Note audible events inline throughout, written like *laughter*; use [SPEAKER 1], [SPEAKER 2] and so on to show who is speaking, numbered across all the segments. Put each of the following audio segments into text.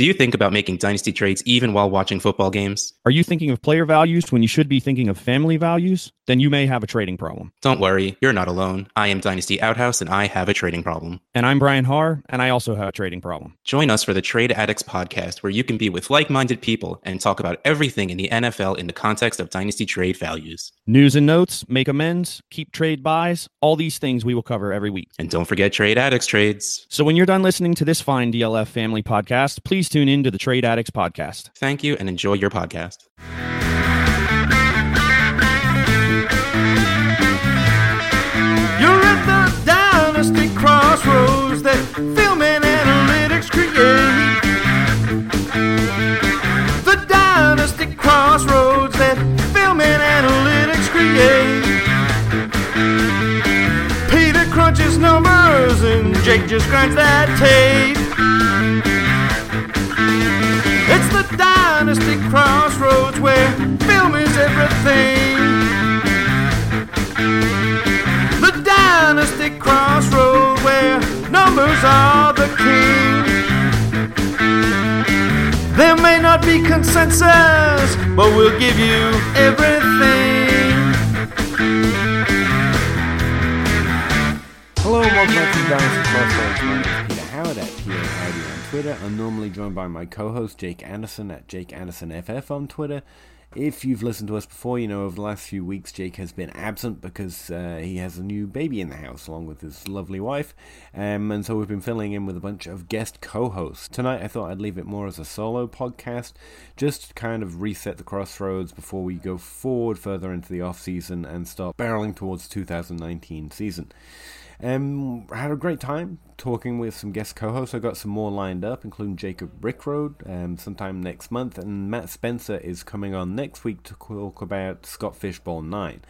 [SPEAKER 1] Do you think about making dynasty trades even while watching football games?
[SPEAKER 2] Are you thinking of player values when you should be thinking of family values? Then you may have a trading problem.
[SPEAKER 1] Don't worry, you're not alone. I am Dynasty Outhouse and I have a trading problem.
[SPEAKER 2] And I'm Brian Haar, and I also have a trading problem.
[SPEAKER 1] Join us for the Trade Addicts podcast, where you can be with like minded people and talk about everything in the NFL in the context of dynasty trade values.
[SPEAKER 2] News and notes, make amends, keep trade buys, all these things we will cover every week.
[SPEAKER 1] And don't forget Trade Addicts trades.
[SPEAKER 2] So when you're done listening to this fine DLF family podcast, please tune in to the Trade Addicts podcast.
[SPEAKER 1] Thank you and enjoy your podcast.
[SPEAKER 3] Dynasty crossroads that film and analytics create. The dynasty crossroads that film and analytics create. Peter crunches numbers and Jake just grinds that tape. It's the dynasty crossroads where film is everything. Dynasty crossroad where numbers are the king. There may not be consensus, but we'll give you everything.
[SPEAKER 4] Hello and welcome back to Dynasty Crossroads. My name is Peter Howard at Howdy on Twitter. I'm normally joined by my co-host Jake Anderson at Jake Anderson FF on Twitter. If you've listened to us before, you know over the last few weeks Jake has been absent because uh, he has a new baby in the house along with his lovely wife, um, and so we've been filling in with a bunch of guest co-hosts. Tonight I thought I'd leave it more as a solo podcast, just to kind of reset the crossroads before we go forward further into the off season and start barreling towards 2019 season. Um, I had a great time talking with some guest co-hosts. I got some more lined up, including Jacob Brickroad, um, sometime next month, and Matt Spencer is coming on next week to talk about Scott Fishbowl Nine.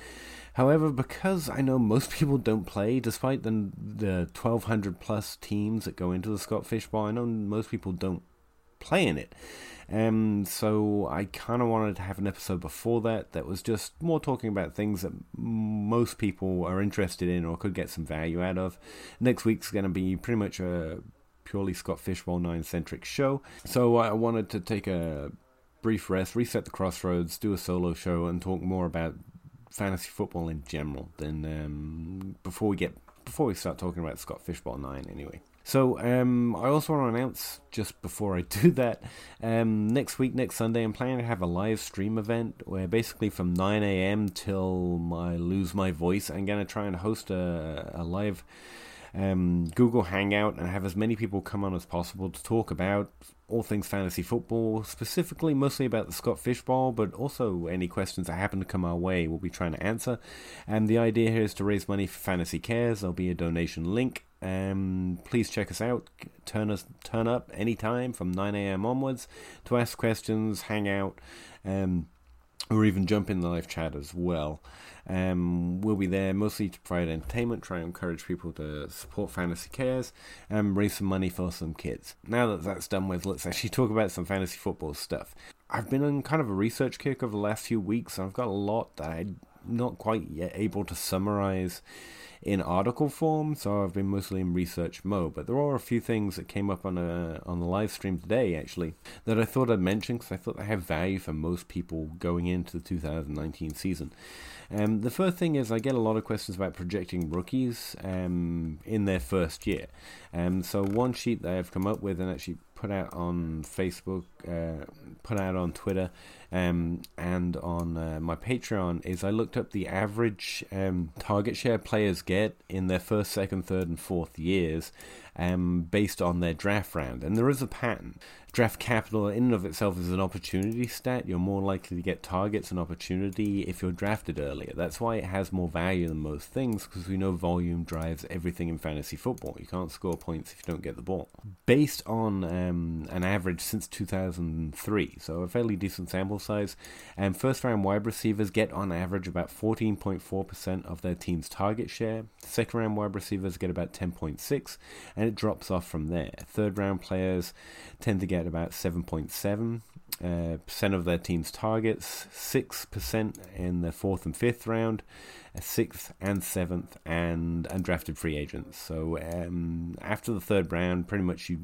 [SPEAKER 4] However, because I know most *laughs* people don't play, despite the the 1,200 plus teams that go into the Scott Fishbowl, I know most people don't play in it. Um, so I kind of wanted to have an episode before that that was just more talking about things that most people are interested in or could get some value out of. Next week's going to be pretty much a purely Scott Fishbowl 9 centric show. So I wanted to take a brief rest, reset the crossroads, do a solo show, and talk more about fantasy football in general than um, before we get before we start talking about Scott Fishbowl 9 anyway. So um, I also want to announce just before I *laughs* do that, um, next week, next Sunday, I'm planning to have a live stream event where basically from 9 a.m. till I lose my voice, I'm gonna try and host a, a live um, Google Hangout and have as many people come on as possible to talk about all things fantasy football, specifically mostly about the Scott Fishbowl, but also any questions that happen to come our way, we'll be trying to answer. And the idea here is to raise money for Fantasy Cares. There'll be a donation link. Um, please check us out. Turn us turn up anytime from 9 a.m. onwards to ask questions, hang out, um, or even jump in the live chat as well. Um, we'll be there mostly to provide entertainment, try and encourage people to support Fantasy Cares, and raise some money for some kids. Now that that's done with, let's actually talk about some fantasy football stuff. I've been on kind of a research kick over the last few weeks, and I've got a lot that I'm not quite yet able to summarize in article form, so I've been mostly in research mode. But there are a few things that came up on a on the live stream today, actually, that I thought I'd mention because I thought they have value for most people going into the 2019 season. Um, the first thing is I get a lot of questions about projecting rookies um, in their first year. Um, so one sheet that I've come up with and actually put out on Facebook, uh, put out on Twitter, um, and on uh, my Patreon is I looked up the average um, target share players get in their first, second, third, and fourth years um, based on their draft round. And there is a pattern. Draft capital in and of itself is an opportunity stat. You're more likely to get targets and opportunity if you're drafted earlier. That's why it has more value than most things because we know volume drives everything in fantasy football. You can't score points if you don't get the ball. Based on um, an average since 2003, so a fairly decent sample size, and first round wide receivers get on average about 14.4% of their team's target share. Second round wide receivers get about 10.6, and it drops off from there. Third round players tend to get about 7.7. uh, percent of their team's targets, 6% in the fourth and fifth round, sixth and seventh, and undrafted free agents. So um, after the third round, pretty much you,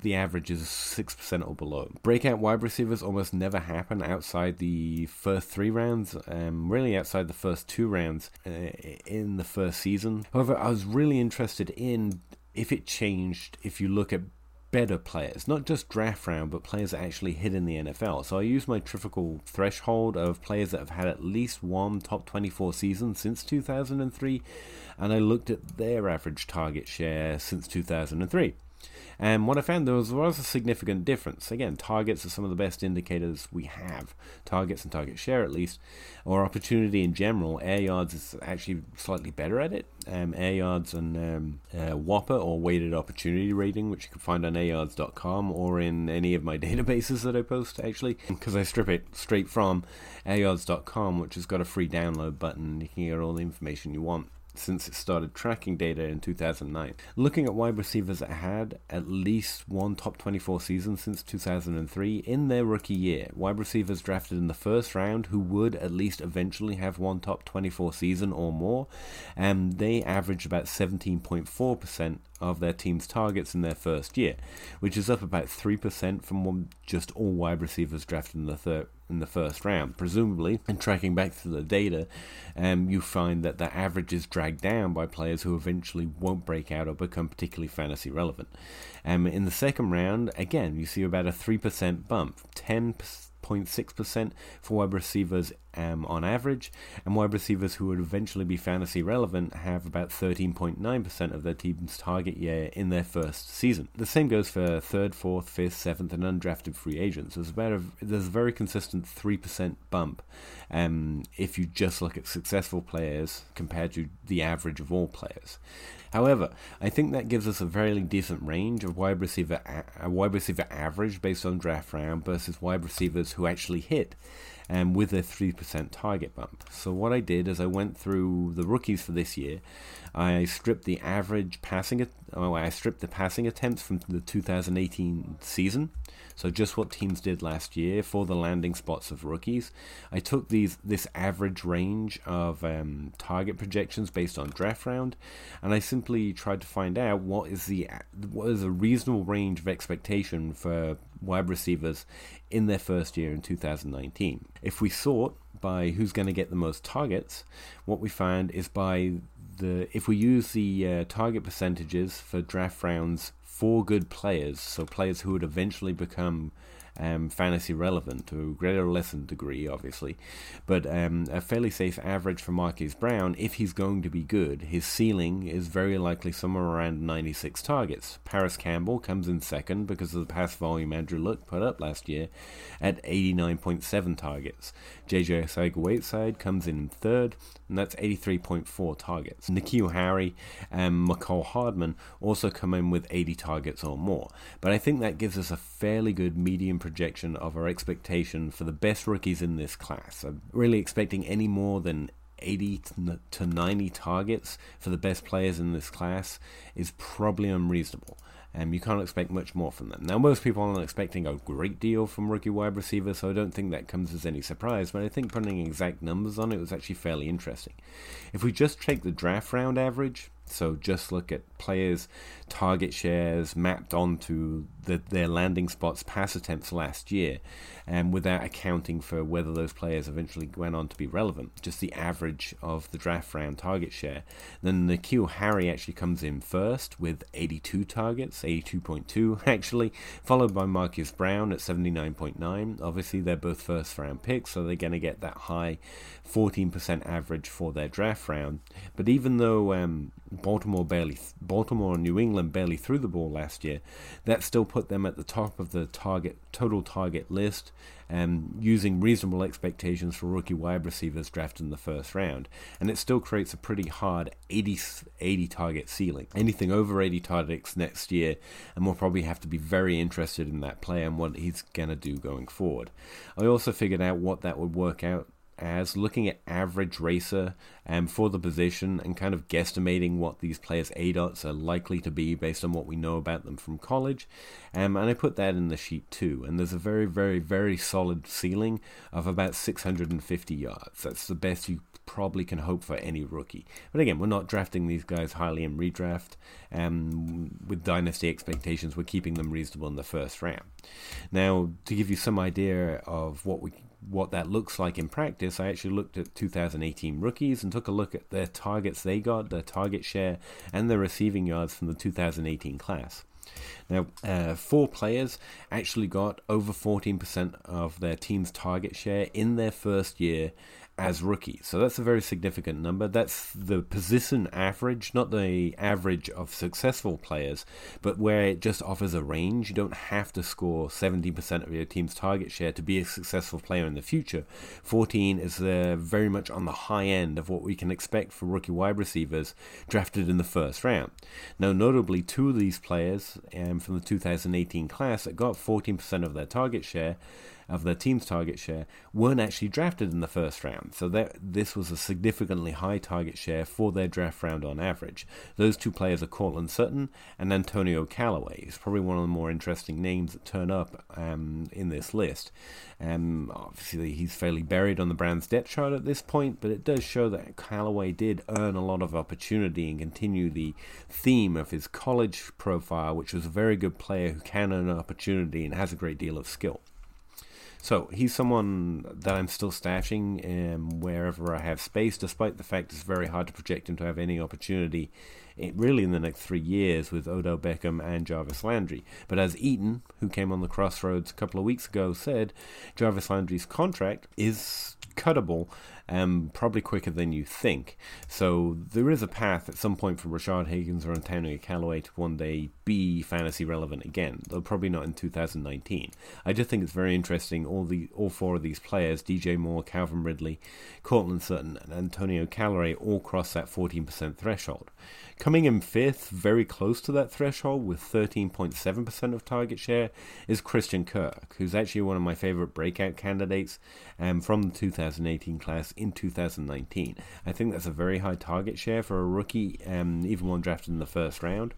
[SPEAKER 4] the average is 6% or below. Breakout wide receivers almost never happen outside the first three rounds, um, really outside the first two rounds uh, in the first season. However, I was really interested in if it changed if you look at better players, not just draft round, but players that actually hit in the NFL. So I use my trivial threshold of players that have had at least one top 24 season since 2003, and I looked at their average target share since 2003. And what I found there was, was a significant difference. Again, targets are some of the best indicators we have. Targets and target share, at least, or opportunity in general. Air yards is actually slightly better at it. Um, air yards and um, uh, WOPR or weighted opportunity rating, which you can find on airyards.com or in any of my *laughs* databases that I post, actually, because I strip it straight from airyards.com, which has got a free download button. You can get all the information you want since it started tracking data in 2009. Looking at wide receivers that had at least one top 24 season since 2003 in their rookie year, wide receivers drafted in the first round who would at least eventually have one top 24 season or more, and they averaged about 17.4% of their team's targets in their first year, which is up about 3% from just all wide receivers drafted in the third in the first round. Presumably, and tracking back through the data, um, you find that the average is dragged down by players who eventually won't break out or become particularly fantasy relevant. Um, in the second round, again, you see about a 3% bump, 10 0.6% for wide receivers um, on average, and wide receivers who would eventually be fantasy relevant have about 13.9% of their team's target year in their first season. The same goes for third, fourth, fifth, seventh, and undrafted free agents. There's about a, there's a very consistent 3% bump um, if you just look at successful players compared to the average of all players. However, I think that gives us a fairly decent range of wide receiver a wide receiver average based on draft round versus wide receivers who actually hit um, with a 3% target bump. So, what I did is I went through the rookies for this year. I stripped the average passing, oh, I stripped the passing attempts from the 2018 season. So, just what teams did last year for the landing spots of rookies. I took these this average range of um, target projections based on draft round, and I simply tried to find out what is the what is a reasonable range of expectation for wide receivers in their first year in 2019. If we sort by who's going to get the most targets, what we find is by the if we use the uh, target percentages for draft rounds for good players, so players who would eventually become um, fantasy relevant to a greater or lesser degree, obviously. But um, a fairly safe average for Marquise Brown, if he's going to be good, his ceiling is very likely somewhere around 96 targets. Parris Campbell comes in second because of the pass volume Andrew Luck put up last year at 89.7 targets. JJ Arcega-Whiteside comes in third, and that's 83.4 targets. N'Keal Harry and Mecole Hardman also come in with 80 targets or more. But I think that gives us a fairly good medium projection of our expectation for the best rookies in this class. I'm really expecting any more than 80 to 90 targets for the best players in this class is probably unreasonable. Um, you can't expect much more from them. Now, most people aren't expecting a great deal from rookie wide receivers, so I don't think that comes as any surprise, but I think putting exact numbers on it was actually fairly interesting. If we just take the draft round average, so just look at players' target shares mapped onto the, their landing spots pass attempts last year, and without accounting for whether those players eventually went on to be relevant, just the average of the draft round target share. Then N'Keal Harry actually comes in first with 82 targets, 82.2 *laughs* actually, followed by Marcus Brown at 79.9. Obviously, they're both first round picks, so they're going to get that high 14% average for their draft round. But even though um, Baltimore barely, Baltimore and New England barely threw the ball last year, that still put them at the top of the target total target list, um, using reasonable expectations for rookie wide receivers drafted in the first round, and it still creates a pretty hard 80, 80 target ceiling. Anything over 80 targets next year, and we'll probably have to be very interested in that player and what he's gonna do going forward. I also figured out what that would work out as looking at average RACR um, for the position and kind of guesstimating what these players' aDOTs are likely to be based on what we know about them from college. Um, and I put that in the sheet too. And there's a very, very, very solid ceiling of about 650 yards. That's the best you probably can hope for any rookie. But again, we're not drafting these guys highly in redraft. Um, with dynasty expectations, we're keeping them reasonable in the first round. Now, to give you some idea of what we what that looks like in practice, I actually looked at 2018 rookies and took a look at their targets they got, their target share, and their receiving yards from the 2018 class. Now, uh, four players actually got over 14% of their team's target share in their first year as rookies. So that's a very significant number. That's the position average, not the average of successful players, but where it just offers a range. You don't have to score 70% of your team's target share to be a successful player in the future. 14 is uh, very much on the high end of what we can expect for rookie wide receivers drafted in the first round. Now, notably, two of these players um, from the 2018 class that got 14% of their target share of their team's target share weren't actually drafted in the first round. So that, this was a significantly high target share for their draft round on average. Those two players are Courtland Sutton and Antonio Callaway. He's probably one of the more interesting names that turn up um, in this list. Um, obviously, he's fairly buried on the Browns depth chart at this point, but it does show that Callaway did earn a lot of opportunity and continue the theme of his college profile, which was a very good player who can earn opportunity and has a great deal of skill. So he's someone that I'm still stashing um, wherever I have space, despite the fact it's very hard to project him to have any opportunity it, really in the next three years with Odell Beckham and Jarvis Landry. But as Eaton, who came on the crossroads a couple of weeks ago, said, Jarvis Landry's contract is cuttable um, probably quicker than you think. So there is a path at some point for Rashard Higgins or Antonio Callaway to one day be fantasy relevant again, though probably not in 2019. I just think it's very interesting. All the all four of these players, DJ Moore, Calvin Ridley, Courtland Sutton, and Antonio Callaway, all cross that 14% threshold. Coming in fifth, very close to that threshold with 13.7% of target share, is Christian Kirk, who's actually one of my favorite breakout candidates um, from the 2018 class in 2019. I think that's a very high target share for a rookie, um, even one drafted in the first round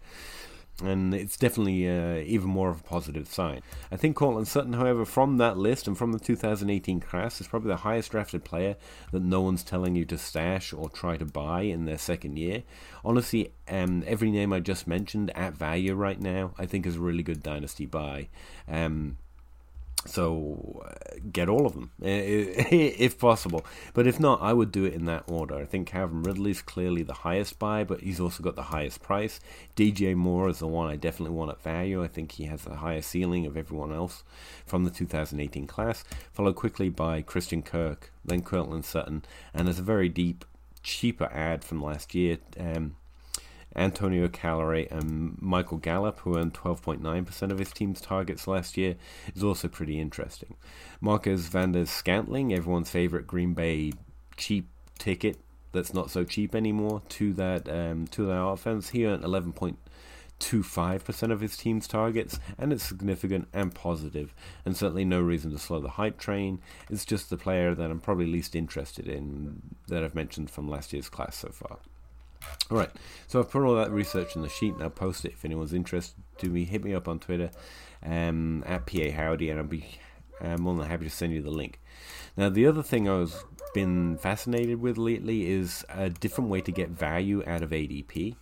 [SPEAKER 4] and it's definitely uh, even more of a positive sign. I think Courtland Sutton, however, from that list and from the 2018 class, is probably the highest drafted player that no one's telling you to stash or try to buy in their second year. Honestly, um, every name I just mentioned at value right now, I think is a really good dynasty buy. Um, so uh, get all of them *laughs* if possible. But if not, I would do it in that order. I think Calvin Ridley's clearly the highest buy, but he's also got the highest price. DJ Moore is the one I definitely want at value. I think he has the highest ceiling of everyone else from the 2018 class. Followed quickly by Christian Kirk, then Courtland Sutton, and there's a very deep, cheaper ad from last year. Um, Antonio Callaway and Michael Gallup, who earned 12.9% of his team's targets last year, is also pretty interesting. Marquez Valdes-Scantling, everyone's favorite Green Bay cheap ticket that's not so cheap anymore to that um, to that offense, he earned 11.25% of his team's targets, and it's significant and positive, and certainly no reason to slow the hype train. It's just the player that I'm probably least interested in that I've mentioned from last year's class so far. All right, so I've put all that research in the sheet and I'll post it if anyone's interested to me. Hit me up on Twitter um, at PA Howdy and I'll be uh, more than happy to send you the link. Now, the other thing I've been fascinated with lately is a different way to get value out of ADP.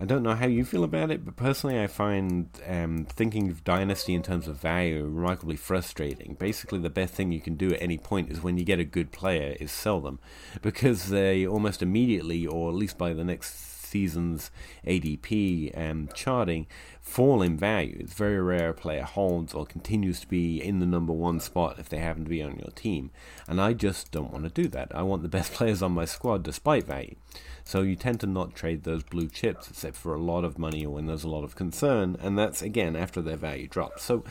[SPEAKER 4] I don't know how you feel about it, but personally, I find um, thinking of Dynasty in terms of value remarkably frustrating. Basically, the best thing you can do at any point is when you get a good player is sell them, because they almost immediately, or at least by the next season's ADP and charting, fall in value. It's very rare a player holds or continues to be in the number one spot if they happen to be on your team. And I just don't want to do that. I want the best *laughs* players on my squad despite value. So you tend to not trade those blue chips except for a lot of money or when there's a lot of concern, and that's again after their value drops. So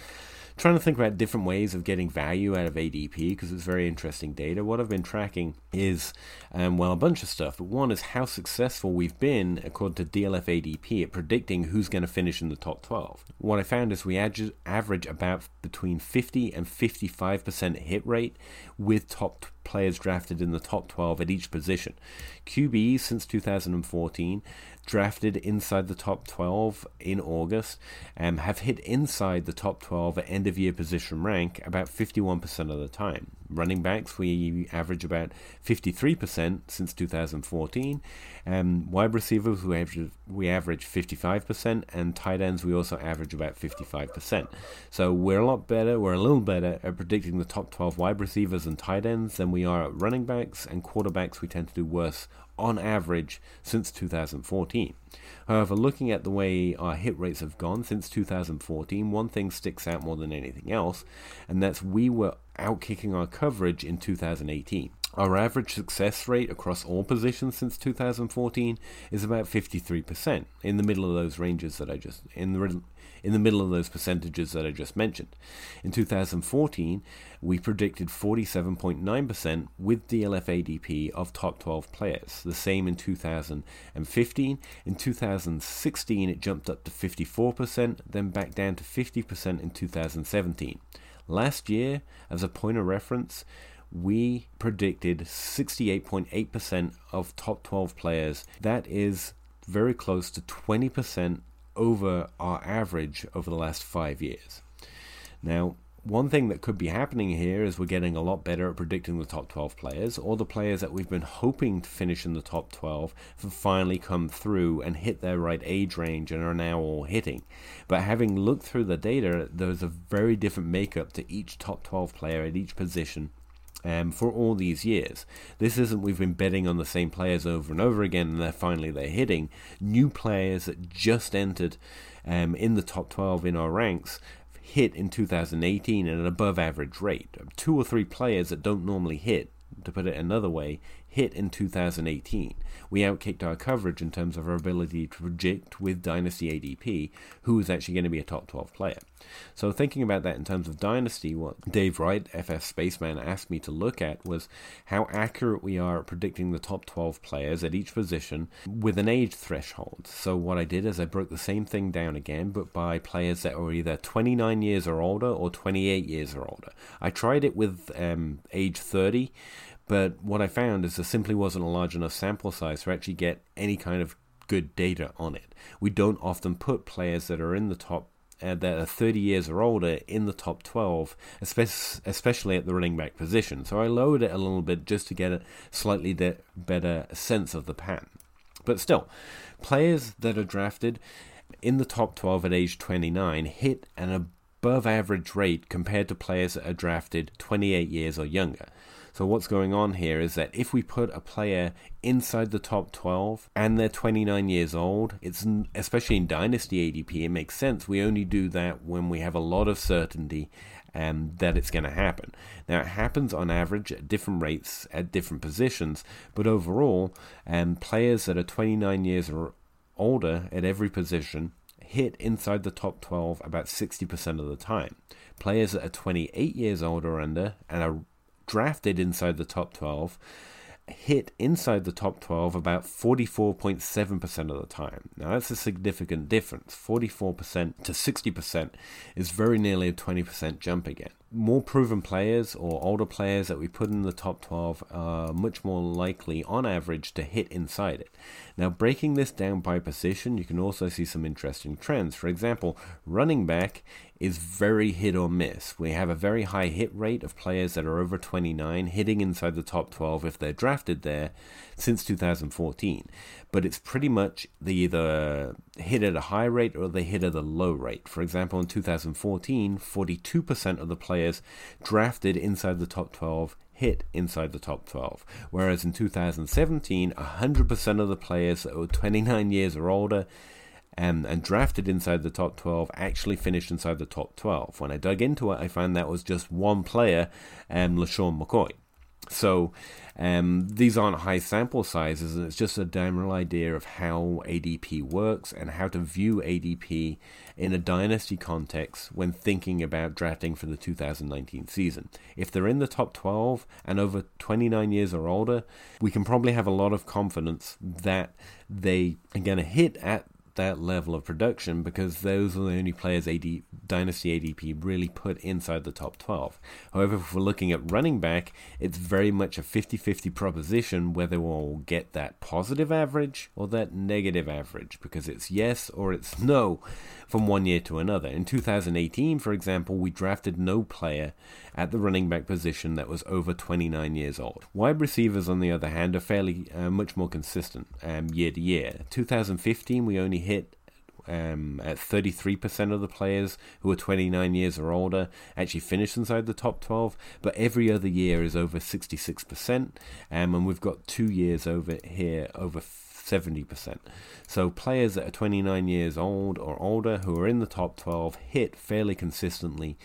[SPEAKER 4] trying to think about different ways of getting value out of ADP because it's very interesting data. What I've been tracking is, um, well, a bunch of stuff, but one is how successful we've been, according to DLF ADP, at predicting who's going to finish in the top 12. What I found is we average about between 50 and 55% hit rate with top players drafted in the top 12 at each position. QBs since 2014 drafted inside the top 12 in August and have hit inside the top 12 at end of year position rank about 51% of the time. Running backs, we average about 53% since 2014. Um, wide receivers, we average, we average 55%, and tight ends, we also average about 55%. So we're a lot better, we're a little better at predicting the top 12 wide receivers and tight ends than we are at running backs, and quarterbacks, we tend to do worse on average since 2014. However, looking at the way our hit rates have gone since 2014, one thing sticks out more than anything else, and that's we were outkicking our coverage in 2018. Our average success rate across all positions since 2014 is about 53%, in the middle of those ranges that I just in the in the middle of those percentages that I just mentioned. In 2014, we predicted 47.9% with DLF ADP of top 12 players. The same in 2015. In 2016, it jumped up to 54%, then back down to 50% in 2017. Last year, as a point of reference, we predicted 68.8% of top 12 players. That is very close to 20% over our average over the last five years. Now, one thing that could be happening here is we're getting a lot better at predicting the top 12 players, or the players that we've been hoping to finish in the top 12 have finally come through and hit their right age range and are now all hitting. But having looked through the data, there's a very different makeup to each top 12 player at each position um, for all these years. This isn't we've been betting on the same players over and over again, and they're finally they're hitting new players that just entered um, in the top 12 in our ranks. Hit in 2018 at an above average rate. Two or three players that don't normally hit, to put it another way, hit in 2018. We outkicked our coverage in terms of our ability to predict with Dynasty ADP who is actually going to be a top 12 player. So, thinking about that in terms of Dynasty, what Dave Wright, FF Spaceman, asked me to look at was how accurate we are at predicting the top 12 players at each position with an age threshold. So, what I did is I broke the same thing down again, but by players that were either 29 years or older or 28 years or older. I tried it with um, age 30 but what I found is there simply wasn't a large enough sample size to actually get any kind of good data on it. We don't often put players that are in the top uh, that are 30 years or older in the top 12, especially at the running back position. So I lowered it a little bit just to get a slightly better sense of the pattern. But still, players that are drafted in the top 12 at age 29 hit an above average rate compared to players that are drafted 28 years or younger. So what's going on here is that if we put a player inside the top 12 and they're 29 years old, it's especially in dynasty ADP, it makes sense. We only do that when we have a lot of certainty um, that it's going to happen. Now, it happens on average at different rates at different positions, but overall, um, players that are 29 years or older at every position hit inside the top 12 about 60% of the time. Players that are 28 years old or under and are drafted inside the top 12 hit inside the top 12 about 44.7% of the time. Now, that's a significant difference. 44% to 60% is very nearly a 20% jump again. More proven players or older players that we put in the top 12 are much more likely, on average, to hit inside it. Now, breaking this down by position, you can also see some interesting trends. For example, running back is very hit or miss. We have a very high hit rate of players that are over 29 hitting inside the top 12 if they're drafted there since 2014. But it's pretty much they either hit at a high rate or they hit at a low rate. For example, in 2014, 42% of the players drafted inside the top 12 hit inside the top 12. Whereas in 2017, 100% of the players that were 29 years or older um, and drafted inside the top 12 actually finished inside the top 12. When I dug into it, I found that was just one player, um, LeSean McCoy. So um, these aren't high sample sizes, and it's just a general idea of how ADP works and how to view ADP in a dynasty context when thinking about drafting for the 2019 season. If they're in the top 12 and over 29 years or older, we can probably have a lot of confidence that they are going to hit at that level of production because those are the only players AD, Dynasty ADP really put inside the top 12. However, if we're looking at running back, it's very much a 50 50 proposition whether we'll get that positive average or that negative average because it's yes or it's no from one year to another. In 2018, for example, we drafted no player at the running back position that was over 29 years old. Wide receivers, on the other hand, are fairly uh, much more consistent um, year to year. 2015, we only hit um, at 33% of the players who are 29 years or older actually finish inside the top 12, but every other year is over 66%, um, and we've got two years over here over 70%. So players that are 29 years old or older who are in the top 12 hit fairly consistently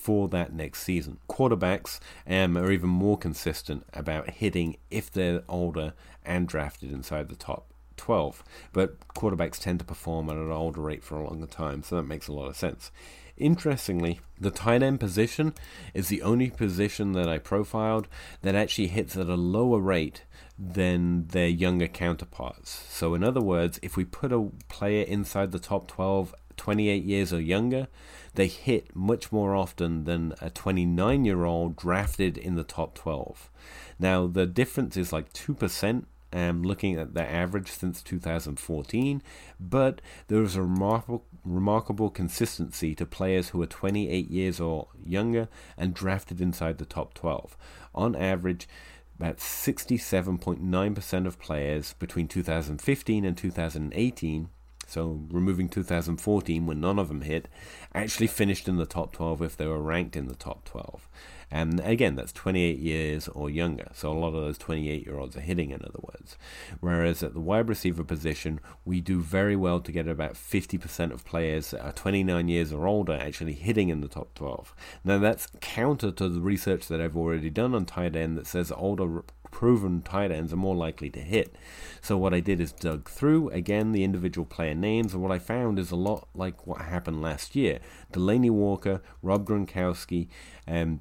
[SPEAKER 4] for that next season. Quarterbacks um, are even more consistent about hitting if they're older and drafted inside the top 12. But quarterbacks tend to perform at an older rate for a longer time, so that makes a lot of sense. Interestingly, the tight end position is the only position that I profiled that actually hits at a lower rate than their younger counterparts. So, in other words, if we put a player inside the top 12, 28 years or younger, they hit much more often than a 29 year old drafted in the top 12. Now, the difference is like 2% um, looking at the average since 2014, but there is a remarkable, remarkable consistency to players who are 28 years or younger and drafted inside the top 12. On average, about 67.9% of players between 2015 and 2018 so removing 2014 when none of them hit, actually finished in the top 12 if they were ranked in the top 12. And again, that's 28 years or younger. So a lot of those 28 year olds are hitting, in other words. Whereas at the wide receiver position, we do very well to get about 50% of players that are 29 years or older actually hitting in the top 12. Now, that's counter to the research that I've already done on tight end that says older proven tight ends are more likely to hit. So what I did is dug through again the individual player names, and what I found is a lot like what happened last year. Delanie Walker, Rob Gronkowski, and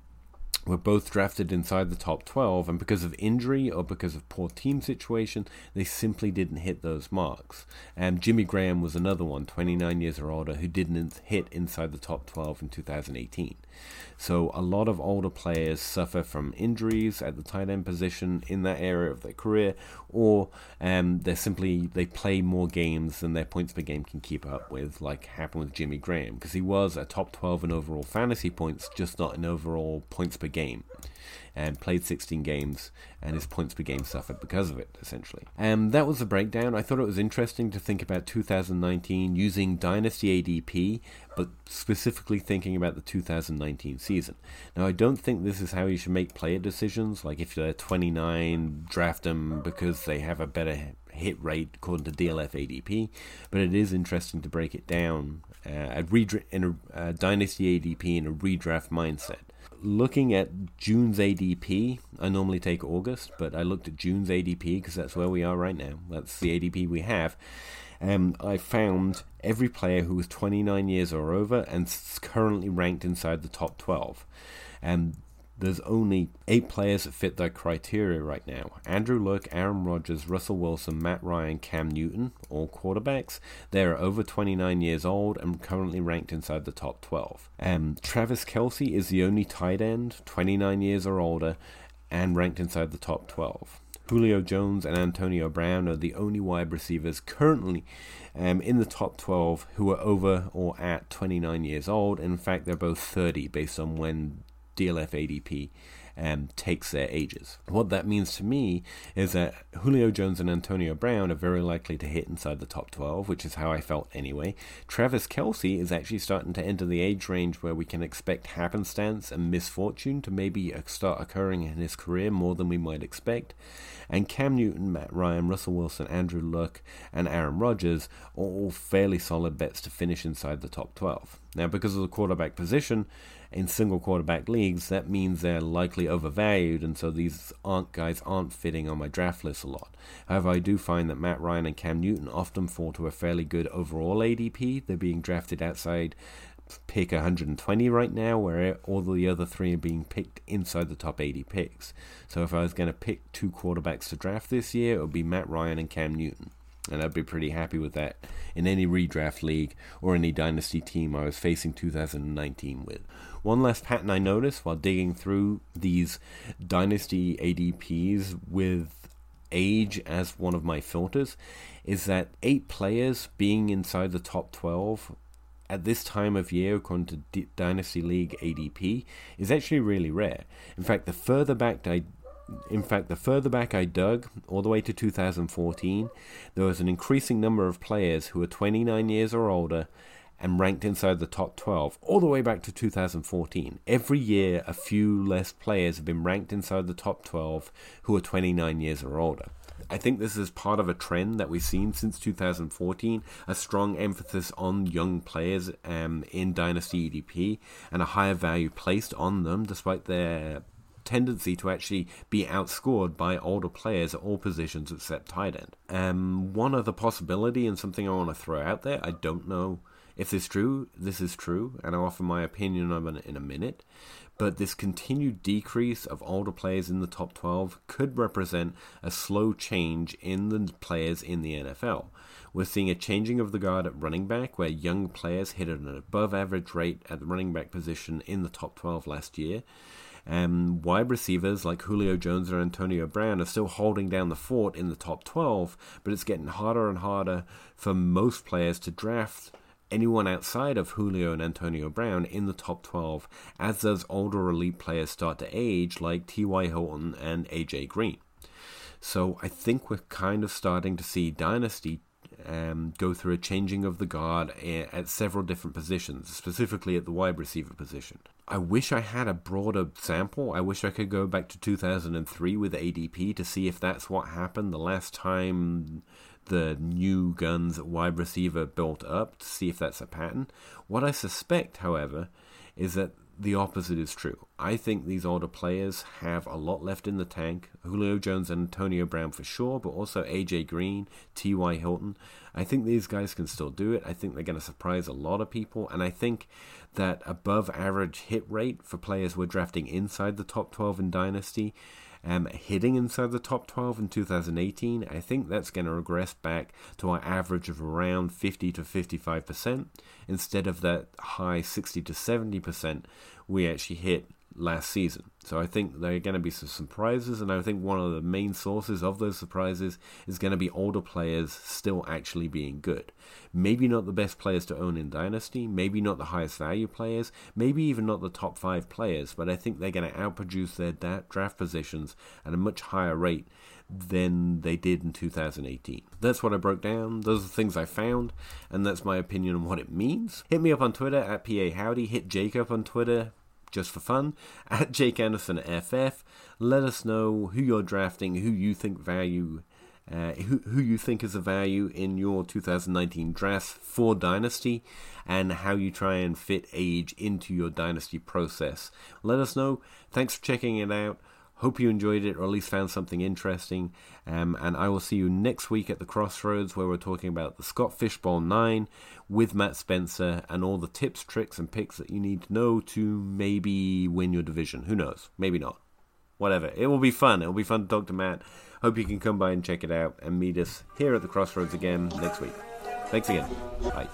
[SPEAKER 4] were both drafted inside the top 12, and because of injury or because of poor team situation, they simply didn't hit those marks. And Jimmy Graham was another one, 29 years or older, who didn't hit inside the top 12 in 2018. So a lot of older players suffer from injuries at the tight end position in that area of their career, or um, they simply they play more games than their points per game can keep up with, like happened with Jimmy Graham, because he was a top 12 in overall fantasy points, just not in overall points per game and played 16 games, and his points per game suffered because of it, essentially. And that was the breakdown. I thought it was interesting to think about 2019 using Dynasty ADP, but specifically thinking about the 2019 season. Now, I don't think this is how you should make player decisions, like if they're 29, draft them because they have a better hit rate according to DLF ADP, but it is interesting to break it down uh, at redra- in a uh, Dynasty ADP in a redraft mindset looking at June's ADP, I normally take August, but I looked at June's ADP because that's where we are right now. That's the ADP we have. Um, I found every player who was 29 years or over and currently ranked inside the top 12. And there's only eight players that fit that criteria right now. Andrew Luck, Aaron Rodgers, Russell Wilson, Matt Ryan, Cam Newton, all quarterbacks. They're over 29 years old and currently ranked inside the top 12. Um, Travis Kelce is the only tight end, 29 years or older, and ranked inside the top 12. Julio Jones and Antonio Brown are the only wide receivers currently um, in the top 12 who are over or at 29 years old. In fact, they're both 30 based on when DLF ADP um, takes their ages. What that means to me is that Julio Jones and Antonio Brown are very likely to hit inside the top 12, which is how I felt anyway. Travis Kelce is actually starting to enter the age range where we can expect happenstance and misfortune to maybe start occurring in his career more than we might expect. And Cam Newton, Matt Ryan, Russell Wilson, Andrew Luck, and Aaron Rodgers are all fairly solid bets to finish inside the top 12. Now, because of the quarterback position, in single quarterback leagues, that means they're likely overvalued, and so these aren't guys aren't fitting on my draft list a lot. However, I do find that Matt Ryan and Cam Newton often fall to a fairly good overall ADP. They're being drafted outside pick 120 right now, where all the other three are being picked inside the top 80 picks. So if I was going to pick two quarterbacks to draft this year, it would be Matt Ryan and Cam Newton. and I'd be pretty happy with that in any redraft league or any dynasty team I was facing 2019 with. One last pattern I noticed while digging through these dynasty ADPs with age as one of my filters is that eight players being inside the top 12 at this time of year, according to D- Dynasty League ADP, is actually really rare. In fact, the further back I in fact, the further back I dug, all the way to 2014, there was an increasing number of players who were 29 years or older and ranked inside the top 12, all the way back to 2014. Every year, a few less players have been ranked inside the top 12 who are 29 years or older. I think this is part of a trend that we've seen since 2014, a strong emphasis on young players um, in Dynasty ADP and a higher value placed on them despite their tendency to actually be outscored by older players at all positions except tight end. Um, one other possibility and something I want to throw out there, I don't know if this is true, this is true, and I'll offer my opinion on it in a minute but this continued decrease of older players in the top 12 could represent a slow change in the players in the NFL. We're seeing a changing of the guard at running back, where young players hit at an above average rate at the running back position in the top 12 last year. And wide receivers like Julio Jones and Antonio Brown are still holding down the fort in the top 12, but it's getting harder and harder for most players to draft anyone outside of Julio and Antonio Brown in the top 12 as those older elite players start to age, like T.Y. Hilton and A.J. Green. So I think we're kind of starting to see Dynasty um, go through a changing of the guard at several different positions, specifically at the wide receiver position. I wish I had a broader sample. I wish I could go back to 2003 with ADP to see if that's what happened the last time the new guns wide receiver built up to see if that's a pattern. What I suspect, however, is that the opposite is true. I think these older players have a lot left in the tank. Julio Jones and Antonio Brown for sure, but also AJ Green, T.Y. Hilton. I think these guys can still do it. I think they're going to surprise a lot of people. And I think that above average hit rate for players we're drafting inside the top 12 in Dynasty um, hitting inside the top 12 in 2018, I think that's going to regress back to our average of around 50 to 55% instead of that high 60 to 70% we actually hit last season. So I think there are going to be some surprises, and I think one of the main sources of those surprises is going to be older players still actually being good. Maybe not the best players to own in Dynasty, maybe not the highest value players, maybe even not the top five players, but I think they're going to outproduce their draft positions at a much higher rate than they did in 2018. That's what I broke down. Those are the things I found, and that's my opinion on what it means. Hit me up on Twitter at PA Howdy. Hit Jacob on Twitter just for fun *laughs* at Jake Anderson FF. Let us know who you're drafting, who you think value, uh, who who you think is a value in your 2019 draft for Dynasty, and how you try and fit age into your Dynasty process. Let us know. Thanks for checking it out. Hope you enjoyed it or at least found something interesting. Um, and I will see you next week at the Crossroads where we're talking about the Scott Fishbowl 9 with Matt Spencer and all the tips, tricks, and picks that you need to know to maybe win your division. Who knows? Maybe not. Whatever. It will be fun. It will be fun to talk to Matt. Hope you can come by and check it out and meet us here at the Crossroads again next week. Thanks again. Bye.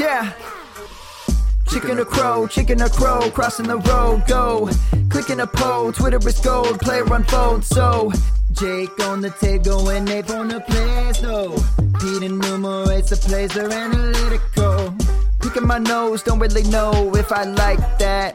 [SPEAKER 5] Yeah. Chicken or crow, chicken or crow, crossing the road, go. Clicking a pole, Twitter is gold, player unfold, so. Jake on the table and Nate on the plays, no. Pete enumerates the plays, they're analytical. Picking my nose, don't really know if I like that.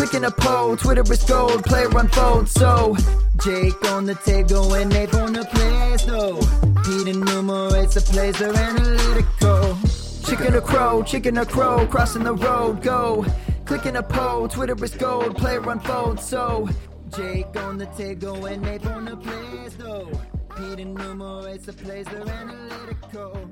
[SPEAKER 5] Clicking a poll, Twitter is gold, player unfold. So Jake on the table and Nate on the plays, no. Pete enumerates the plays, they're analytical. Chicken or crow, chicken or crow, crossing the road, go. Clicking a poll, Twitter is gold, player unfold. So Jake on the table and Ape on the plays though. Pete enumerates the plays, they're analytical.